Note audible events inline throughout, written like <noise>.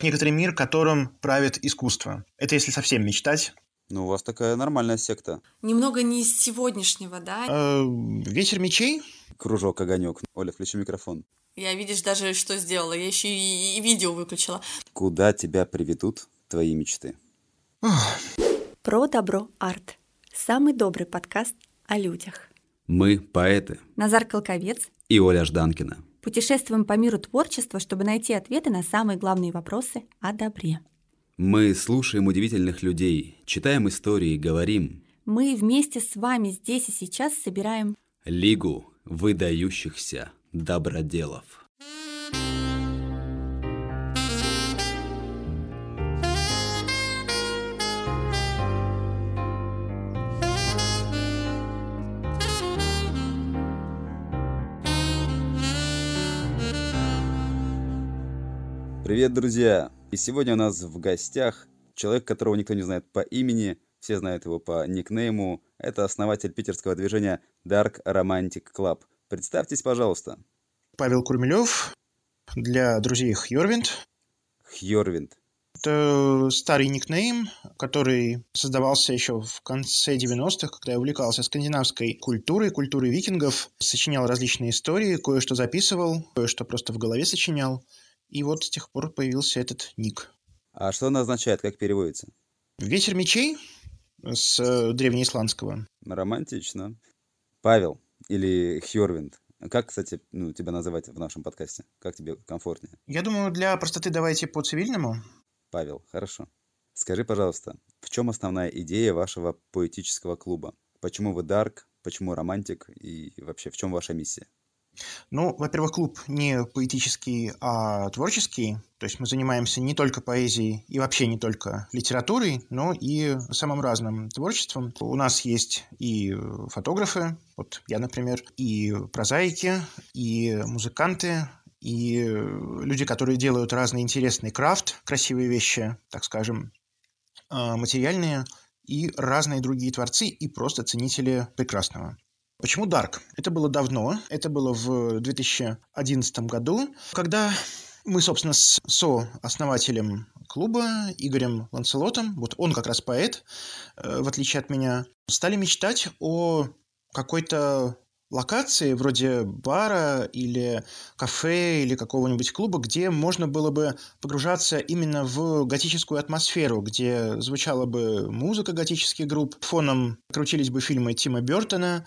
некоторый мир, которым правит искусство. Это если совсем мечтать. Ну, у вас такая нормальная секта. Немного не из сегодняшнего, да? Э, ветер мечей? Кружок, огонек. Оля, включи микрофон. Я, видишь, даже что сделала. Я еще и, и видео выключила. Куда тебя приведут твои мечты? Про добро арт. Самый добрый подкаст о людях. Мы поэты. Назар Колковец. И Оля Жданкина. Путешествуем по миру творчества, чтобы найти ответы на самые главные вопросы о добре. Мы слушаем удивительных людей, читаем истории, говорим. Мы вместе с вами здесь и сейчас собираем Лигу выдающихся доброделов. Привет, друзья! И сегодня у нас в гостях человек, которого никто не знает по имени, все знают его по никнейму. Это основатель питерского движения Dark Romantic Club. Представьтесь, пожалуйста. Павел Курмелев, для друзей Хьорвинд. Хьорвинд. Это старый никнейм, который создавался еще в конце 90-х, когда я увлекался скандинавской культурой, культурой викингов, сочинял различные истории, кое-что записывал, кое-что просто в голове сочинял. И вот с тех пор появился этот ник. А что она означает, как переводится? Ветер мечей с э, древнеисландского. Романтично. Павел или Хьорвинд. Как, кстати, ну, тебя называть в нашем подкасте? Как тебе комфортнее? Я думаю, для простоты давайте по-цивильному. Павел, хорошо. Скажи, пожалуйста, в чем основная идея вашего поэтического клуба? Почему вы дарк, почему романтик и вообще в чем ваша миссия? Ну, во-первых, клуб не поэтический, а творческий. То есть мы занимаемся не только поэзией и вообще не только литературой, но и самым разным творчеством. У нас есть и фотографы, вот я, например, и прозаики, и музыканты, и люди, которые делают разные интересные крафт, красивые вещи, так скажем, а, материальные, и разные другие творцы, и просто ценители прекрасного. Почему Dark? Это было давно, это было в 2011 году, когда мы, собственно, с со-основателем клуба Игорем Ланцелотом, вот он как раз поэт, э, в отличие от меня, стали мечтать о какой-то локации вроде бара или кафе или какого-нибудь клуба, где можно было бы погружаться именно в готическую атмосферу, где звучала бы музыка готических групп, фоном крутились бы фильмы Тима Бертона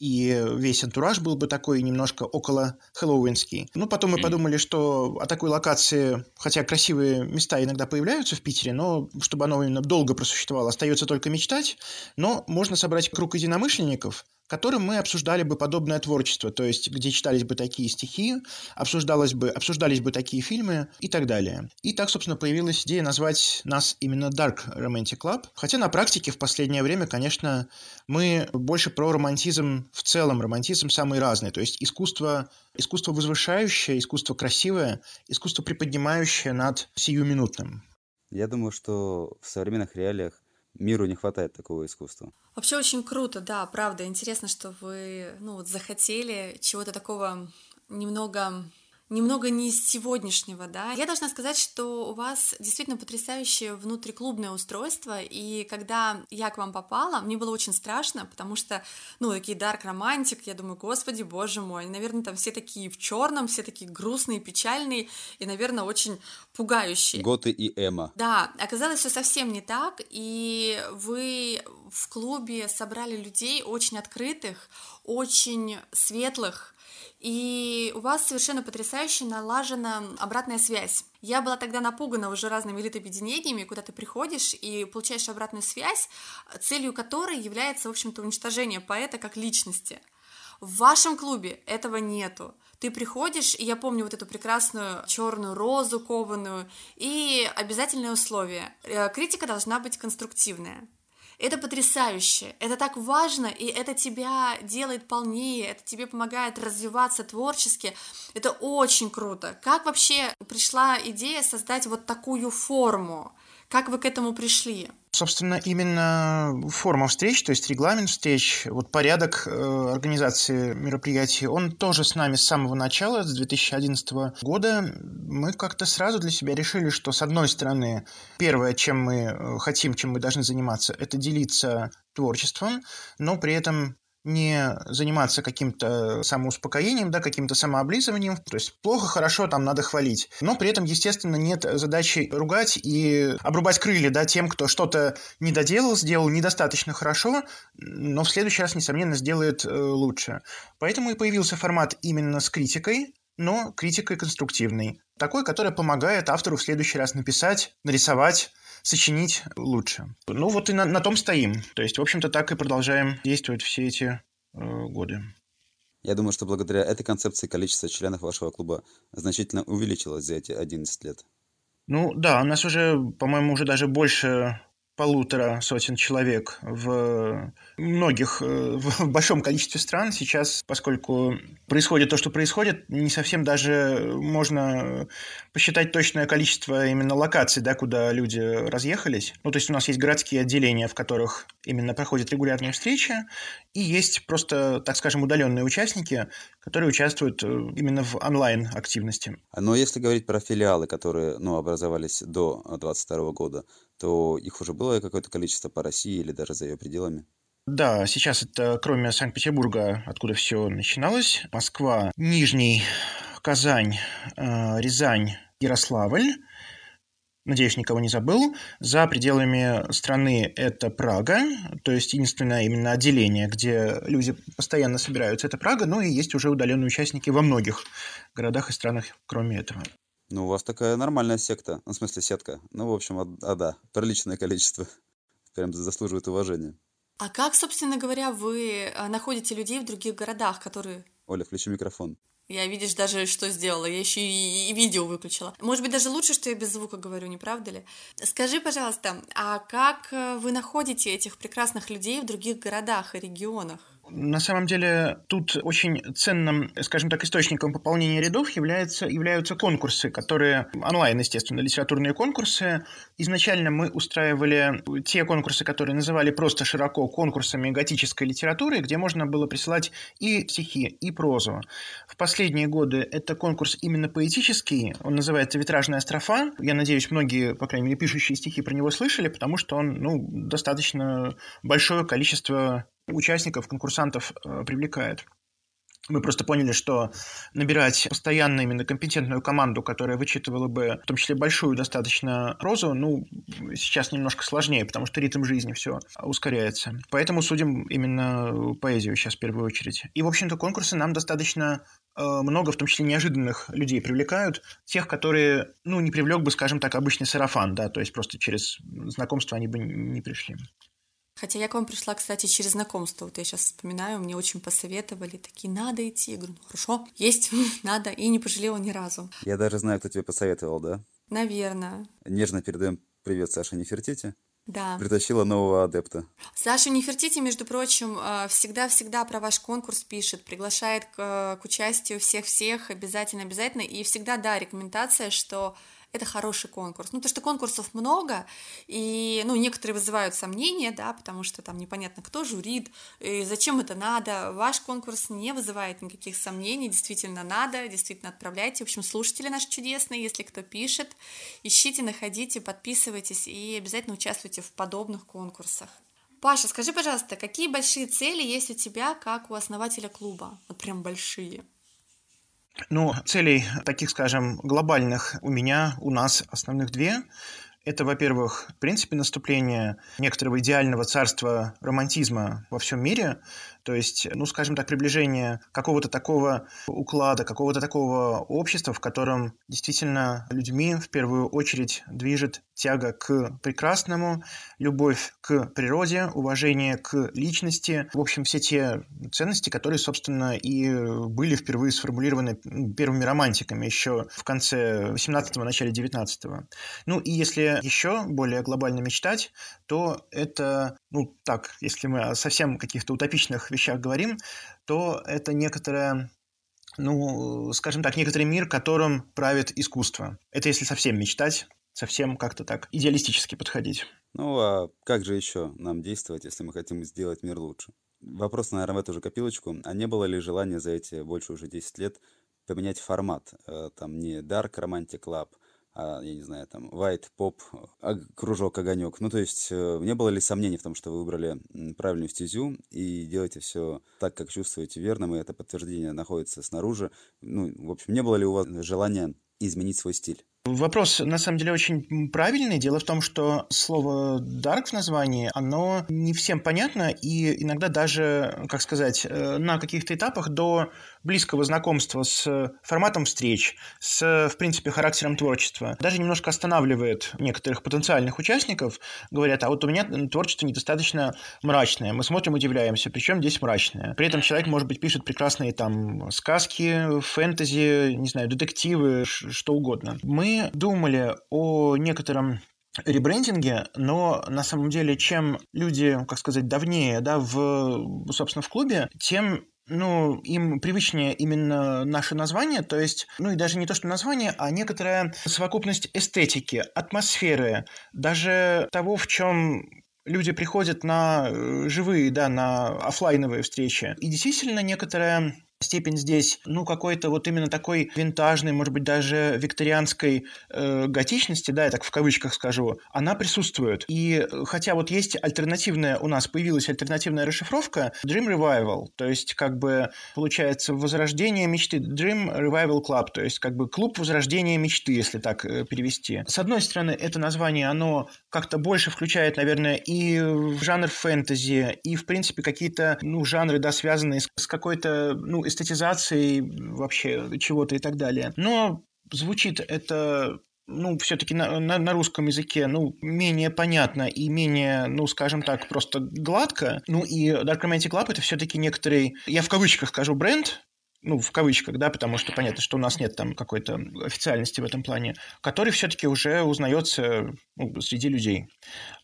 и весь антураж был бы такой немножко около хэллоуинский. Ну, потом мы подумали, что о такой локации, хотя красивые места иногда появляются в Питере, но чтобы оно именно долго просуществовало, остается только мечтать, но можно собрать круг единомышленников, которым мы обсуждали бы подобное творчество, то есть где читались бы такие стихи, обсуждалось бы, обсуждались бы такие фильмы и так далее. И так, собственно, появилась идея назвать нас именно Dark Romantic Club, хотя на практике в последнее время, конечно, мы больше про романтизм в целом, романтизм самый разный, то есть искусство, искусство возвышающее, искусство красивое, искусство приподнимающее над сиюминутным. Я думаю, что в современных реалиях миру не хватает такого искусства. Вообще очень круто, да, правда. Интересно, что вы ну, вот захотели чего-то такого немного немного не из сегодняшнего, да. Я должна сказать, что у вас действительно потрясающее внутриклубное устройство, и когда я к вам попала, мне было очень страшно, потому что, ну, такие дарк романтик, я думаю, господи, боже мой, наверное, там все такие в черном, все такие грустные, печальные, и, наверное, очень пугающие. Готы и Эма. Да, оказалось все совсем не так, и вы в клубе собрали людей очень открытых, очень светлых, и у вас совершенно потрясающе налажена обратная связь. Я была тогда напугана уже разными литобъединениями, куда ты приходишь и получаешь обратную связь, целью которой является, в общем-то, уничтожение поэта как личности. В вашем клубе этого нету. Ты приходишь, и я помню вот эту прекрасную черную розу кованую, и обязательное условие. Э, критика должна быть конструктивная. Это потрясающе, это так важно, и это тебя делает полнее, это тебе помогает развиваться творчески. Это очень круто. Как вообще пришла идея создать вот такую форму? Как вы к этому пришли? Собственно, именно форма встреч, то есть регламент встреч, вот порядок э, организации мероприятий, он тоже с нами с самого начала, с 2011 года. Мы как-то сразу для себя решили, что с одной стороны, первое, чем мы э, хотим, чем мы должны заниматься, это делиться творчеством, но при этом не заниматься каким-то самоуспокоением, да, каким-то самооблизыванием. То есть плохо, хорошо, там надо хвалить. Но при этом, естественно, нет задачи ругать и обрубать крылья да, тем, кто что-то не доделал, сделал недостаточно хорошо, но в следующий раз, несомненно, сделает э, лучше. Поэтому и появился формат именно с критикой, но критикой конструктивной. Такой, которая помогает автору в следующий раз написать, нарисовать, сочинить лучше. Ну вот и на, на том стоим. То есть, в общем-то, так и продолжаем действовать все эти э, годы. Я думаю, что благодаря этой концепции количество членов вашего клуба значительно увеличилось за эти 11 лет. Ну да, у нас уже, по-моему, уже даже больше полутора сотен человек в многих, э, <laughs> в большом количестве стран. Сейчас, поскольку происходит то, что происходит, не совсем даже можно посчитать точное количество именно локаций, да, куда люди разъехались. Ну, то есть у нас есть городские отделения, в которых именно проходят регулярные встречи, и есть просто, так скажем, удаленные участники, которые участвуют э, именно в онлайн-активности. Но если говорить про филиалы, которые ну, образовались до 2022 года, то их уже было какое-то количество по России или даже за ее пределами? Да, сейчас это кроме Санкт-Петербурга, откуда все начиналось, Москва, Нижний, Казань, э, Рязань, Ярославль, надеюсь, никого не забыл. За пределами страны это Прага, то есть единственное именно отделение, где люди постоянно собираются, это Прага, но и есть уже удаленные участники во многих городах и странах, кроме этого. Ну, у вас такая нормальная секта, ну, в смысле сетка. Ну, в общем, а, а да, приличное количество. <laughs> Прям заслуживает уважения. А как, собственно говоря, вы э, находите людей в других городах, которые... Оля, включи микрофон. Я, видишь, даже что сделала, я еще и, и видео выключила. Может быть, даже лучше, что я без звука говорю, не правда ли? Скажи, пожалуйста, а как э, вы находите этих прекрасных людей в других городах и регионах? На самом деле тут очень ценным, скажем так, источником пополнения рядов является, являются конкурсы, которые онлайн, естественно, литературные конкурсы. Изначально мы устраивали те конкурсы, которые называли просто широко конкурсами готической литературы, где можно было присылать и стихи, и прозу. В последние годы это конкурс именно поэтический, он называется «Витражная строфа». Я надеюсь, многие, по крайней мере, пишущие стихи про него слышали, потому что он ну, достаточно большое количество участников, конкурсантов э, привлекает. Мы просто поняли, что набирать постоянно именно компетентную команду, которая вычитывала бы, в том числе большую достаточно розу, ну, сейчас немножко сложнее, потому что ритм жизни все ускоряется. Поэтому судим именно поэзию сейчас в первую очередь. И, в общем-то, конкурсы нам достаточно э, много, в том числе неожиданных людей привлекают, тех, которые, ну, не привлек бы, скажем так, обычный сарафан, да, то есть просто через знакомство они бы не пришли. Хотя я к вам пришла, кстати, через знакомство. Вот я сейчас вспоминаю, мне очень посоветовали, такие, надо идти. Я говорю, ну хорошо, есть, <laughs> надо. И не пожалела ни разу. Я даже знаю, кто тебе посоветовал, да? Наверное. Нежно передаем привет Саше Нефертити. Да. Притащила нового адепта. Саша Нефертити, между прочим, э, всегда-всегда про ваш конкурс пишет, приглашает к, к участию всех-всех, обязательно-обязательно, и всегда, да, рекомендация, что это хороший конкурс. Ну, то, что конкурсов много, и, ну, некоторые вызывают сомнения, да, потому что там непонятно, кто журит, и зачем это надо. Ваш конкурс не вызывает никаких сомнений, действительно надо, действительно отправляйте. В общем, слушатели наши чудесные, если кто пишет, ищите, находите, подписывайтесь и обязательно участвуйте в подобных конкурсах. Паша, скажи, пожалуйста, какие большие цели есть у тебя, как у основателя клуба? Вот прям большие. Ну, целей таких, скажем, глобальных у меня, у нас основных две. Это, во-первых, в принципе, наступление некоторого идеального царства романтизма во всем мире, то есть, ну, скажем так, приближение какого-то такого уклада, какого-то такого общества, в котором действительно людьми в первую очередь движет тяга к прекрасному, любовь к природе, уважение к личности. В общем, все те ценности, которые, собственно, и были впервые сформулированы первыми романтиками еще в конце 18-го, начале 19-го. Ну и если еще более глобально мечтать, то это, ну так, если мы о совсем каких-то утопичных вещах говорим, то это некоторая ну, скажем так, некоторый мир, которым правит искусство. Это если совсем мечтать, совсем как-то так идеалистически подходить. Ну, а как же еще нам действовать, если мы хотим сделать мир лучше? Вопрос, наверное, в эту же копилочку. А не было ли желания за эти больше уже 10 лет поменять формат? Э, там не Dark Romantic Club, а, я не знаю, там, White Pop, а, кружок, огонек. Ну, то есть, э, не было ли сомнений в том, что вы выбрали правильную стезю и делаете все так, как чувствуете верным, и это подтверждение находится снаружи? Ну, в общем, не было ли у вас желания изменить свой стиль? Вопрос, на самом деле, очень правильный. Дело в том, что слово «dark» в названии, оно не всем понятно, и иногда даже, как сказать, э, на каких-то этапах до близкого знакомства с форматом встреч, с, в принципе, характером творчества, даже немножко останавливает некоторых потенциальных участников, говорят, а вот у меня творчество недостаточно мрачное, мы смотрим, удивляемся, причем здесь мрачное. При этом человек, может быть, пишет прекрасные там сказки, фэнтези, не знаю, детективы, что угодно. Мы думали о некотором ребрендинге, но на самом деле, чем люди, как сказать, давнее, да, в, собственно, в клубе, тем ну, им привычнее именно наше название, то есть, ну и даже не то, что название, а некоторая совокупность эстетики, атмосферы, даже того, в чем люди приходят на э, живые, да, на офлайновые встречи. И действительно некоторая степень здесь, ну, какой-то вот именно такой винтажной, может быть, даже викторианской э, готичности, да, я так в кавычках скажу, она присутствует. И хотя вот есть альтернативная, у нас появилась альтернативная расшифровка Dream Revival, то есть как бы получается возрождение мечты, Dream Revival Club, то есть как бы клуб возрождения мечты, если так э, перевести. С одной стороны, это название, оно как-то больше включает, наверное, и жанр фэнтези, и, в принципе, какие-то, ну, жанры, да, связанные с какой-то, ну, эстетизацией вообще чего-то и так далее. Но звучит это ну, все-таки на, на, на русском языке, ну, менее понятно и менее, ну, скажем так, просто гладко. Ну, и Dark Romantic Club это все-таки некоторый, я в кавычках скажу, бренд, ну, в кавычках, да, потому что понятно, что у нас нет там какой-то официальности в этом плане, который все-таки уже узнается ну, среди людей.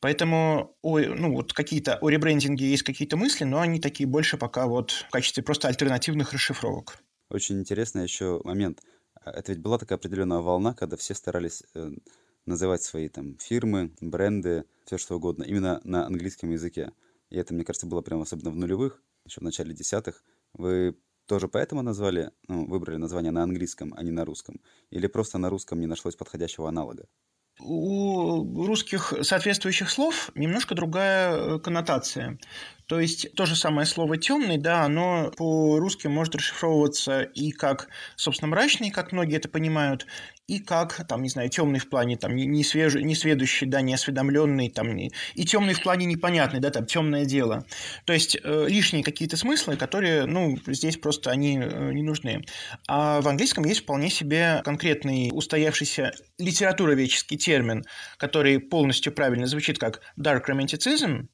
Поэтому, о, ну, вот какие-то о ребрендинге есть какие-то мысли, но они такие больше пока вот в качестве просто альтернативных расшифровок. Очень интересный еще момент. Это ведь была такая определенная волна, когда все старались э, называть свои там фирмы, бренды, все что угодно, именно на английском языке. И это, мне кажется, было прямо особенно в нулевых, еще в начале десятых. Вы тоже поэтому назвали, ну, выбрали название на английском, а не на русском? Или просто на русском не нашлось подходящего аналога? У русских соответствующих слов немножко другая э, коннотация. То есть то же самое слово темный, да, оно по-русски может расшифровываться и как, собственно, мрачный, как многие это понимают, и как, там, не знаю, темный в плане там не, свеж... не сведущий, да, не осведомленный, там, не... и темный в плане непонятный, да, там, темное дело. То есть э, лишние какие-то смыслы, которые, ну, здесь просто они э, не нужны. А в английском есть вполне себе конкретный устоявшийся литературоведческий термин, который полностью правильно звучит как dark romanticism,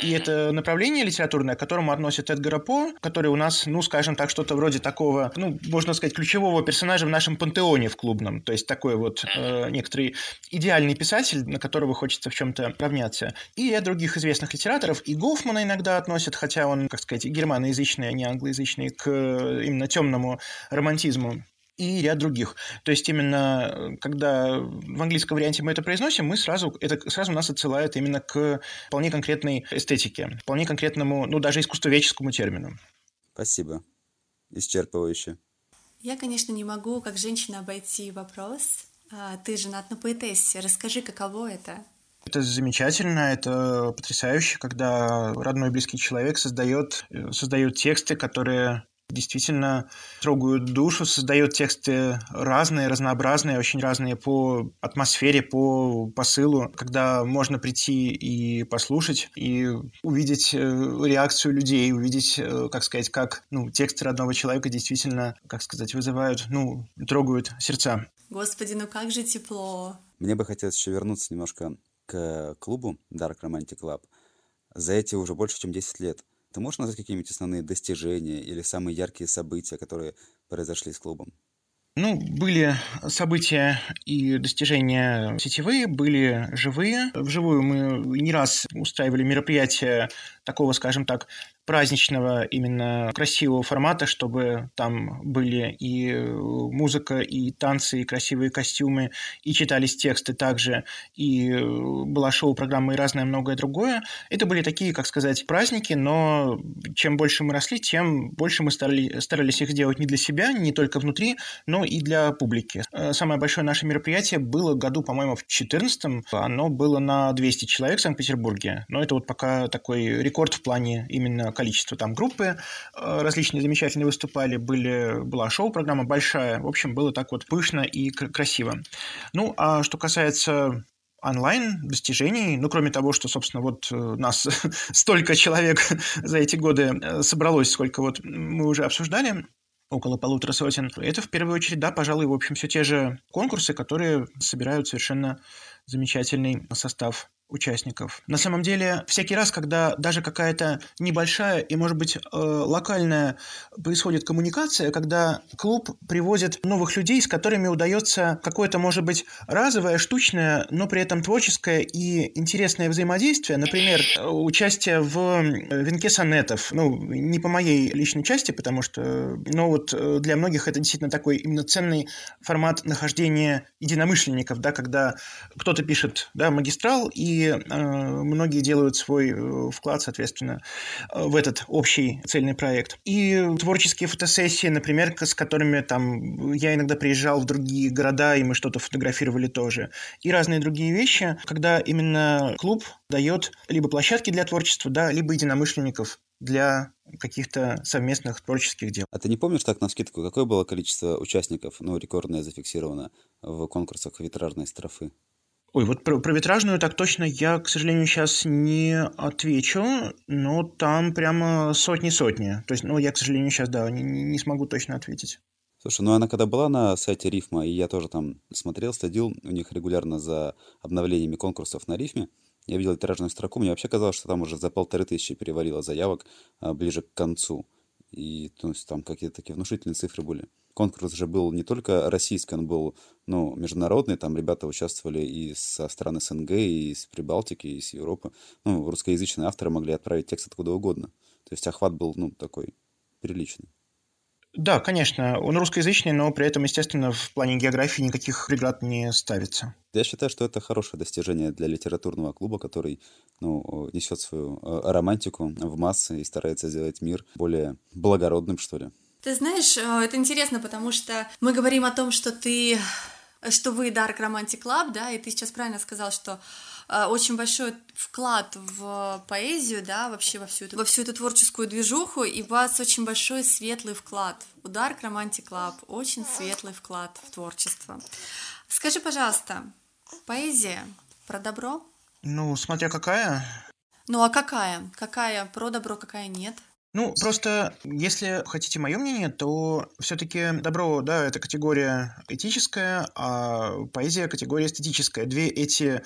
и это направление литературное, к которому относят Эдгара По, который у нас, ну, скажем так, что-то вроде такого, ну, можно сказать, ключевого персонажа в нашем пантеоне в клубном. То есть такой вот э, некоторый идеальный писатель, на которого хочется в чем-то равняться. И ряд других известных литераторов. И Гофмана иногда относят, хотя он, как сказать, германоязычный, а не англоязычный, к э, именно темному романтизму и ряд других. То есть именно э, когда в английском варианте мы это произносим, мы сразу, это сразу нас отсылает именно к вполне конкретной эстетике, вполне конкретному, ну, даже искусствоведческому термину. Спасибо. Исчерпывающе. Я, конечно, не могу как женщина обойти вопрос. А, ты женат на поэтессе. Расскажи, каково это? Это замечательно, это потрясающе, когда родной близкий человек создает, э, создает тексты, которые действительно трогают душу, создает тексты разные, разнообразные, очень разные по атмосфере, по посылу, когда можно прийти и послушать, и увидеть э, реакцию людей, увидеть, э, как сказать, как ну, тексты родного человека действительно, как сказать, вызывают, ну, трогают сердца. Господи, ну как же тепло. Мне бы хотелось еще вернуться немножко к клубу Dark Romantic Club. За эти уже больше, чем 10 лет – ты можешь назвать какие-нибудь основные достижения или самые яркие события, которые произошли с клубом? Ну, были события и достижения сетевые, были живые. Вживую мы не раз устраивали мероприятия такого, скажем так, праздничного, именно красивого формата, чтобы там были и музыка, и танцы, и красивые костюмы, и читались тексты также, и была шоу-программа и разное многое другое. Это были такие, как сказать, праздники, но чем больше мы росли, тем больше мы старали, старались их делать не для себя, не только внутри, но и для публики. Э, самое большое наше мероприятие было году, по-моему, в 2014 Оно было на 200 человек в Санкт-Петербурге. Но это вот пока такой рекорд в плане именно количества там группы. Э, различные замечательные выступали. Были, была шоу-программа большая. В общем, было так вот пышно и красиво. Ну, а что касается онлайн достижений, ну, кроме того, что, собственно, вот э, нас <laughs> столько человек <laughs> за эти годы собралось, сколько вот мы уже обсуждали, около полутора сотен. Это в первую очередь, да, пожалуй, в общем, все те же конкурсы, которые собирают совершенно замечательный состав участников. На самом деле, всякий раз, когда даже какая-то небольшая и, может быть, э, локальная происходит коммуникация, когда клуб привозит новых людей, с которыми удается какое-то, может быть, разовое, штучное, но при этом творческое и интересное взаимодействие, например, участие в венке сонетов, ну, не по моей личной части, потому что, ну, вот э, для многих это действительно такой именно ценный формат нахождения единомышленников, да, когда кто-то пишет, да, магистрал, и э, многие делают свой э, вклад, соответственно, э, в этот общий цельный проект. И творческие фотосессии, например, с которыми там я иногда приезжал в другие города, и мы что-то фотографировали тоже. И разные другие вещи, когда именно клуб дает либо площадки для творчества, да, либо единомышленников для каких-то совместных творческих дел. А ты не помнишь так на скидку, какое было количество участников, ну, рекордное зафиксировано в конкурсах витражной строфы? Ой, вот про, про витражную так точно я, к сожалению, сейчас не отвечу, но там прямо сотни-сотни. То есть, ну, я, к сожалению, сейчас, да, не, не смогу точно ответить. Слушай, ну она когда была на сайте Рифма, и я тоже там смотрел, следил у них регулярно за обновлениями конкурсов на Рифме, я видел тиражную строку, мне вообще казалось, что там уже за полторы тысячи перевалило заявок а, ближе к концу. И то есть, там какие-то такие внушительные цифры были конкурс же был не только российский, он был ну, международный, там ребята участвовали и со стран СНГ, и из Прибалтики, и из Европы. Ну, русскоязычные авторы могли отправить текст откуда угодно. То есть охват был, ну, такой приличный. Да, конечно, он русскоязычный, но при этом, естественно, в плане географии никаких преград не ставится. Я считаю, что это хорошее достижение для литературного клуба, который ну, несет свою э, романтику в массы и старается сделать мир более благородным, что ли. Ты знаешь, э, это интересно, потому что мы говорим о том, что ты что вы Dark Romantic Club, да, и ты сейчас правильно сказал, что э, очень большой вклад в поэзию, да, вообще во всю эту, во всю эту творческую движуху, и у вас очень большой светлый вклад. У Dark Romantic Club очень светлый вклад в творчество. Скажи, пожалуйста, поэзия про добро? Ну, смотря какая. Ну, а какая? Какая про добро, какая нет? Ну, просто, если хотите мое мнение, то все-таки добро, да, это категория этическая, а поэзия категория эстетическая. Две эти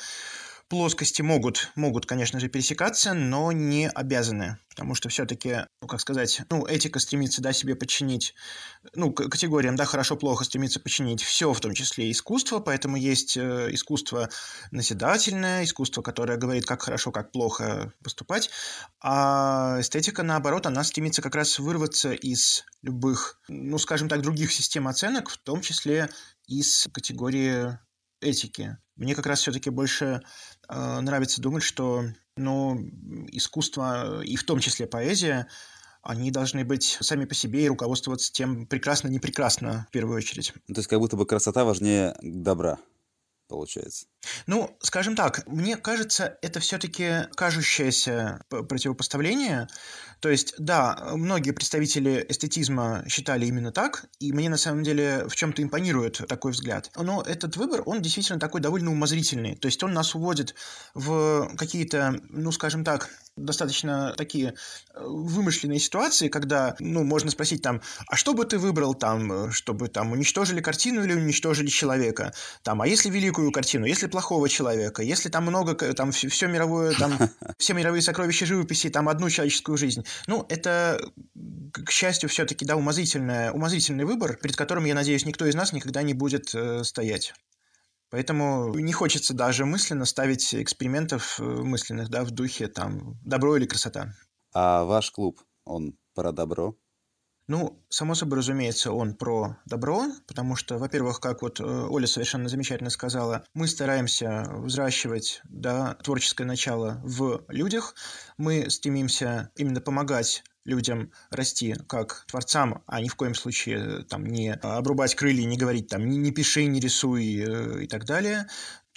плоскости могут, могут, конечно же, пересекаться, но не обязаны. Потому что все-таки, ну, как сказать, ну, этика стремится, да, себе подчинить, ну, к категориям, да, хорошо-плохо стремится подчинить все, в том числе искусство, поэтому есть э, искусство назидательное, искусство, которое говорит, как хорошо, как плохо поступать, а эстетика, наоборот, она стремится как раз вырваться из любых, ну, скажем так, других систем оценок, в том числе из категории этики. Мне как раз все-таки больше э, нравится думать, что ну, искусство, и в том числе поэзия, они должны быть сами по себе и руководствоваться тем прекрасно, не прекрасно в первую очередь. То есть как будто бы красота важнее добра получается? Ну, скажем так, мне кажется, это все-таки кажущееся противопоставление. То есть, да, многие представители эстетизма считали именно так, и мне на самом деле в чем-то импонирует такой взгляд. Но этот выбор, он действительно такой довольно умозрительный. То есть он нас уводит в какие-то, ну, скажем так, достаточно такие э, вымышленные ситуации, когда, ну, можно спросить там, а что бы ты выбрал там, чтобы там уничтожили картину или уничтожили человека? Там, а если великую картину, если плохого человека, если там много, там все мировое, там <laughs> все мировые сокровища живописи, там одну человеческую жизнь. Ну, это, к счастью, все-таки, да, умозрительный, умозрительный выбор, перед которым, я надеюсь, никто из нас никогда не будет э, стоять. Поэтому не хочется даже мысленно ставить экспериментов э, мысленных, да, в духе там добро или красота. А ваш клуб он про добро? Ну, само собой, разумеется, он про добро, потому что, во-первых, как вот э, Оля совершенно замечательно сказала, мы стараемся взращивать да, творческое начало в людях, мы стремимся именно помогать людям расти как творцам, а ни в коем случае э, там не обрубать крылья, не говорить там не, не пиши, не рисуй э, и так далее.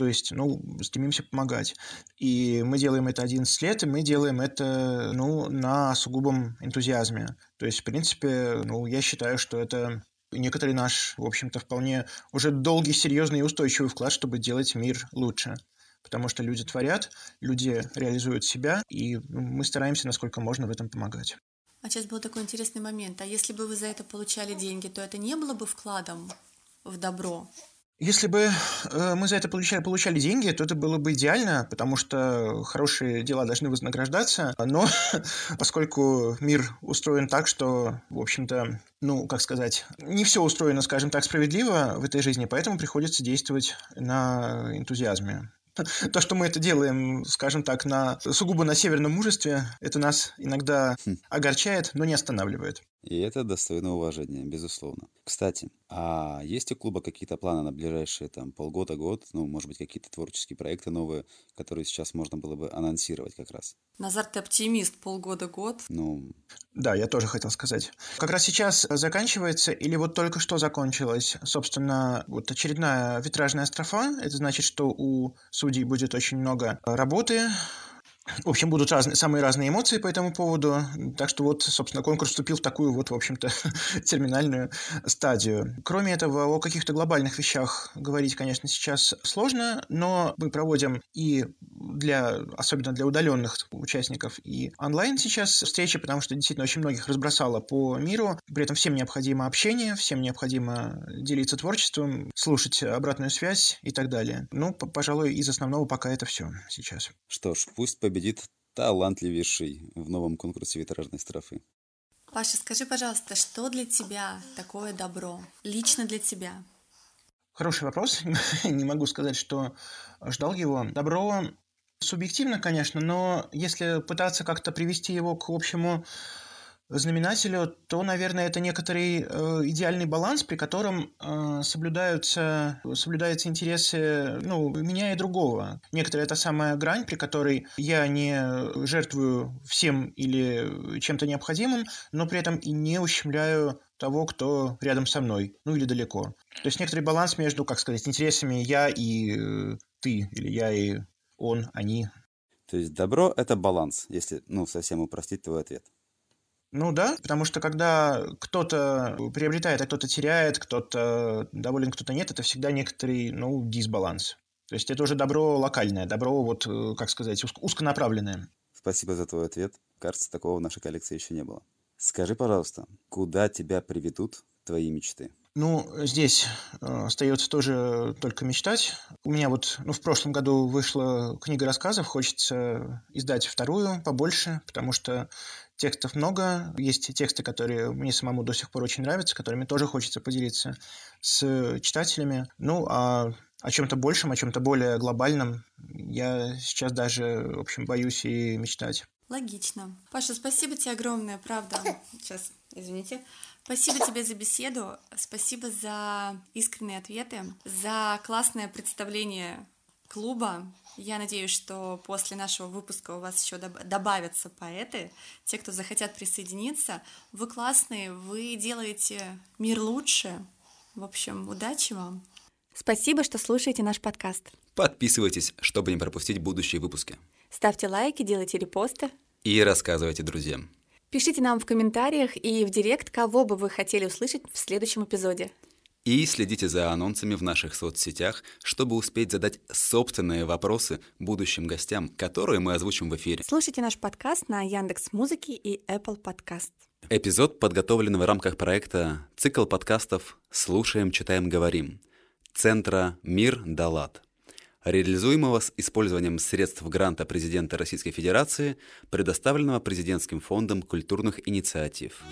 То есть, ну, стремимся помогать. И мы делаем это 11 лет, и мы делаем это, ну, на сугубом энтузиазме. То есть, в принципе, ну, я считаю, что это некоторый наш, в общем-то, вполне уже долгий, серьезный и устойчивый вклад, чтобы делать мир лучше. Потому что люди творят, люди реализуют себя, и мы стараемся, насколько можно в этом помогать. А сейчас был такой интересный момент. А если бы вы за это получали деньги, то это не было бы вкладом в добро? Если бы э, мы за это получали, получали деньги, то это было бы идеально, потому что хорошие дела должны вознаграждаться. Но <laughs> поскольку мир устроен так, что, в общем-то, ну, как сказать, не все устроено, скажем так, справедливо в этой жизни, поэтому приходится действовать на энтузиазме. То, что мы это делаем, скажем так, на сугубо на северном мужестве, это нас иногда хм. огорчает, но не останавливает. И это достойно уважения, безусловно. Кстати, а есть у клуба какие-то планы на ближайшие там полгода-год? Ну, может быть, какие-то творческие проекты новые, которые сейчас можно было бы анонсировать как раз? Назар, ты оптимист, полгода-год? Ну... Да, я тоже хотел сказать. Как раз сейчас заканчивается, или вот только что закончилась, собственно, вот очередная витражная строфа. Это значит, что у судей будет очень много работы, в общем, будут разные, самые разные эмоции по этому поводу. Так что вот, собственно, конкурс вступил в такую вот, в общем-то, <laughs> терминальную стадию. Кроме этого, о каких-то глобальных вещах говорить, конечно, сейчас сложно, но мы проводим и для, особенно для удаленных участников, и онлайн сейчас встречи, потому что действительно очень многих разбросало по миру. При этом всем необходимо общение, всем необходимо делиться творчеством, слушать обратную связь и так далее. Ну, пожалуй, из основного пока это все сейчас. Что ж, пусть победит талантливейший в новом конкурсе витражной строфы. Паша, скажи, пожалуйста, что для тебя такое добро? Лично для тебя? Хороший вопрос. <laughs> Не могу сказать, что ждал его. Добро субъективно, конечно, но если пытаться как-то привести его к общему знаменателю, то, наверное, это некоторый э, идеальный баланс, при котором э, соблюдаются, соблюдаются интересы ну, меня и другого. Некоторая это самая грань, при которой я не жертвую всем или чем-то необходимым, но при этом и не ущемляю того, кто рядом со мной, ну или далеко. То есть некоторый баланс между, как сказать, интересами я и э, ты, или я и он, они. То есть добро – это баланс, если, ну, совсем упростить твой ответ. Ну да, потому что когда кто-то приобретает, а кто-то теряет, кто-то доволен, кто-то нет, это всегда некоторый, ну, дисбаланс. То есть это уже добро локальное, добро, вот, э, как сказать, узконаправленное. Спасибо за твой ответ. Кажется, такого в нашей коллекции еще не было. Скажи, пожалуйста, куда тебя приведут твои мечты? Ну, здесь э, остается тоже только мечтать. У меня вот, ну, в прошлом году вышла книга рассказов, хочется издать вторую побольше, потому что Текстов много, есть тексты, которые мне самому до сих пор очень нравятся, которыми тоже хочется поделиться с читателями. Ну, а о чем-то большем, о чем-то более глобальном я сейчас даже, в общем, боюсь и мечтать. Логично. Паша, спасибо тебе огромное, правда. Сейчас, извините. Спасибо тебе за беседу, спасибо за искренние ответы, за классное представление клуба. Я надеюсь, что после нашего выпуска у вас еще добавятся поэты, те, кто захотят присоединиться. Вы классные, вы делаете мир лучше. В общем, удачи вам. Спасибо, что слушаете наш подкаст. Подписывайтесь, чтобы не пропустить будущие выпуски. Ставьте лайки, делайте репосты. И рассказывайте друзьям. Пишите нам в комментариях и в директ, кого бы вы хотели услышать в следующем эпизоде. И следите за анонсами в наших соцсетях, чтобы успеть задать собственные вопросы будущим гостям, которые мы озвучим в эфире. Слушайте наш подкаст на Яндекс Музыке и Apple Podcast. Эпизод подготовлен в рамках проекта «Цикл подкастов «Слушаем, читаем, говорим» Центра «Мир Далат», реализуемого с использованием средств гранта президента Российской Федерации, предоставленного президентским фондом культурных инициатив.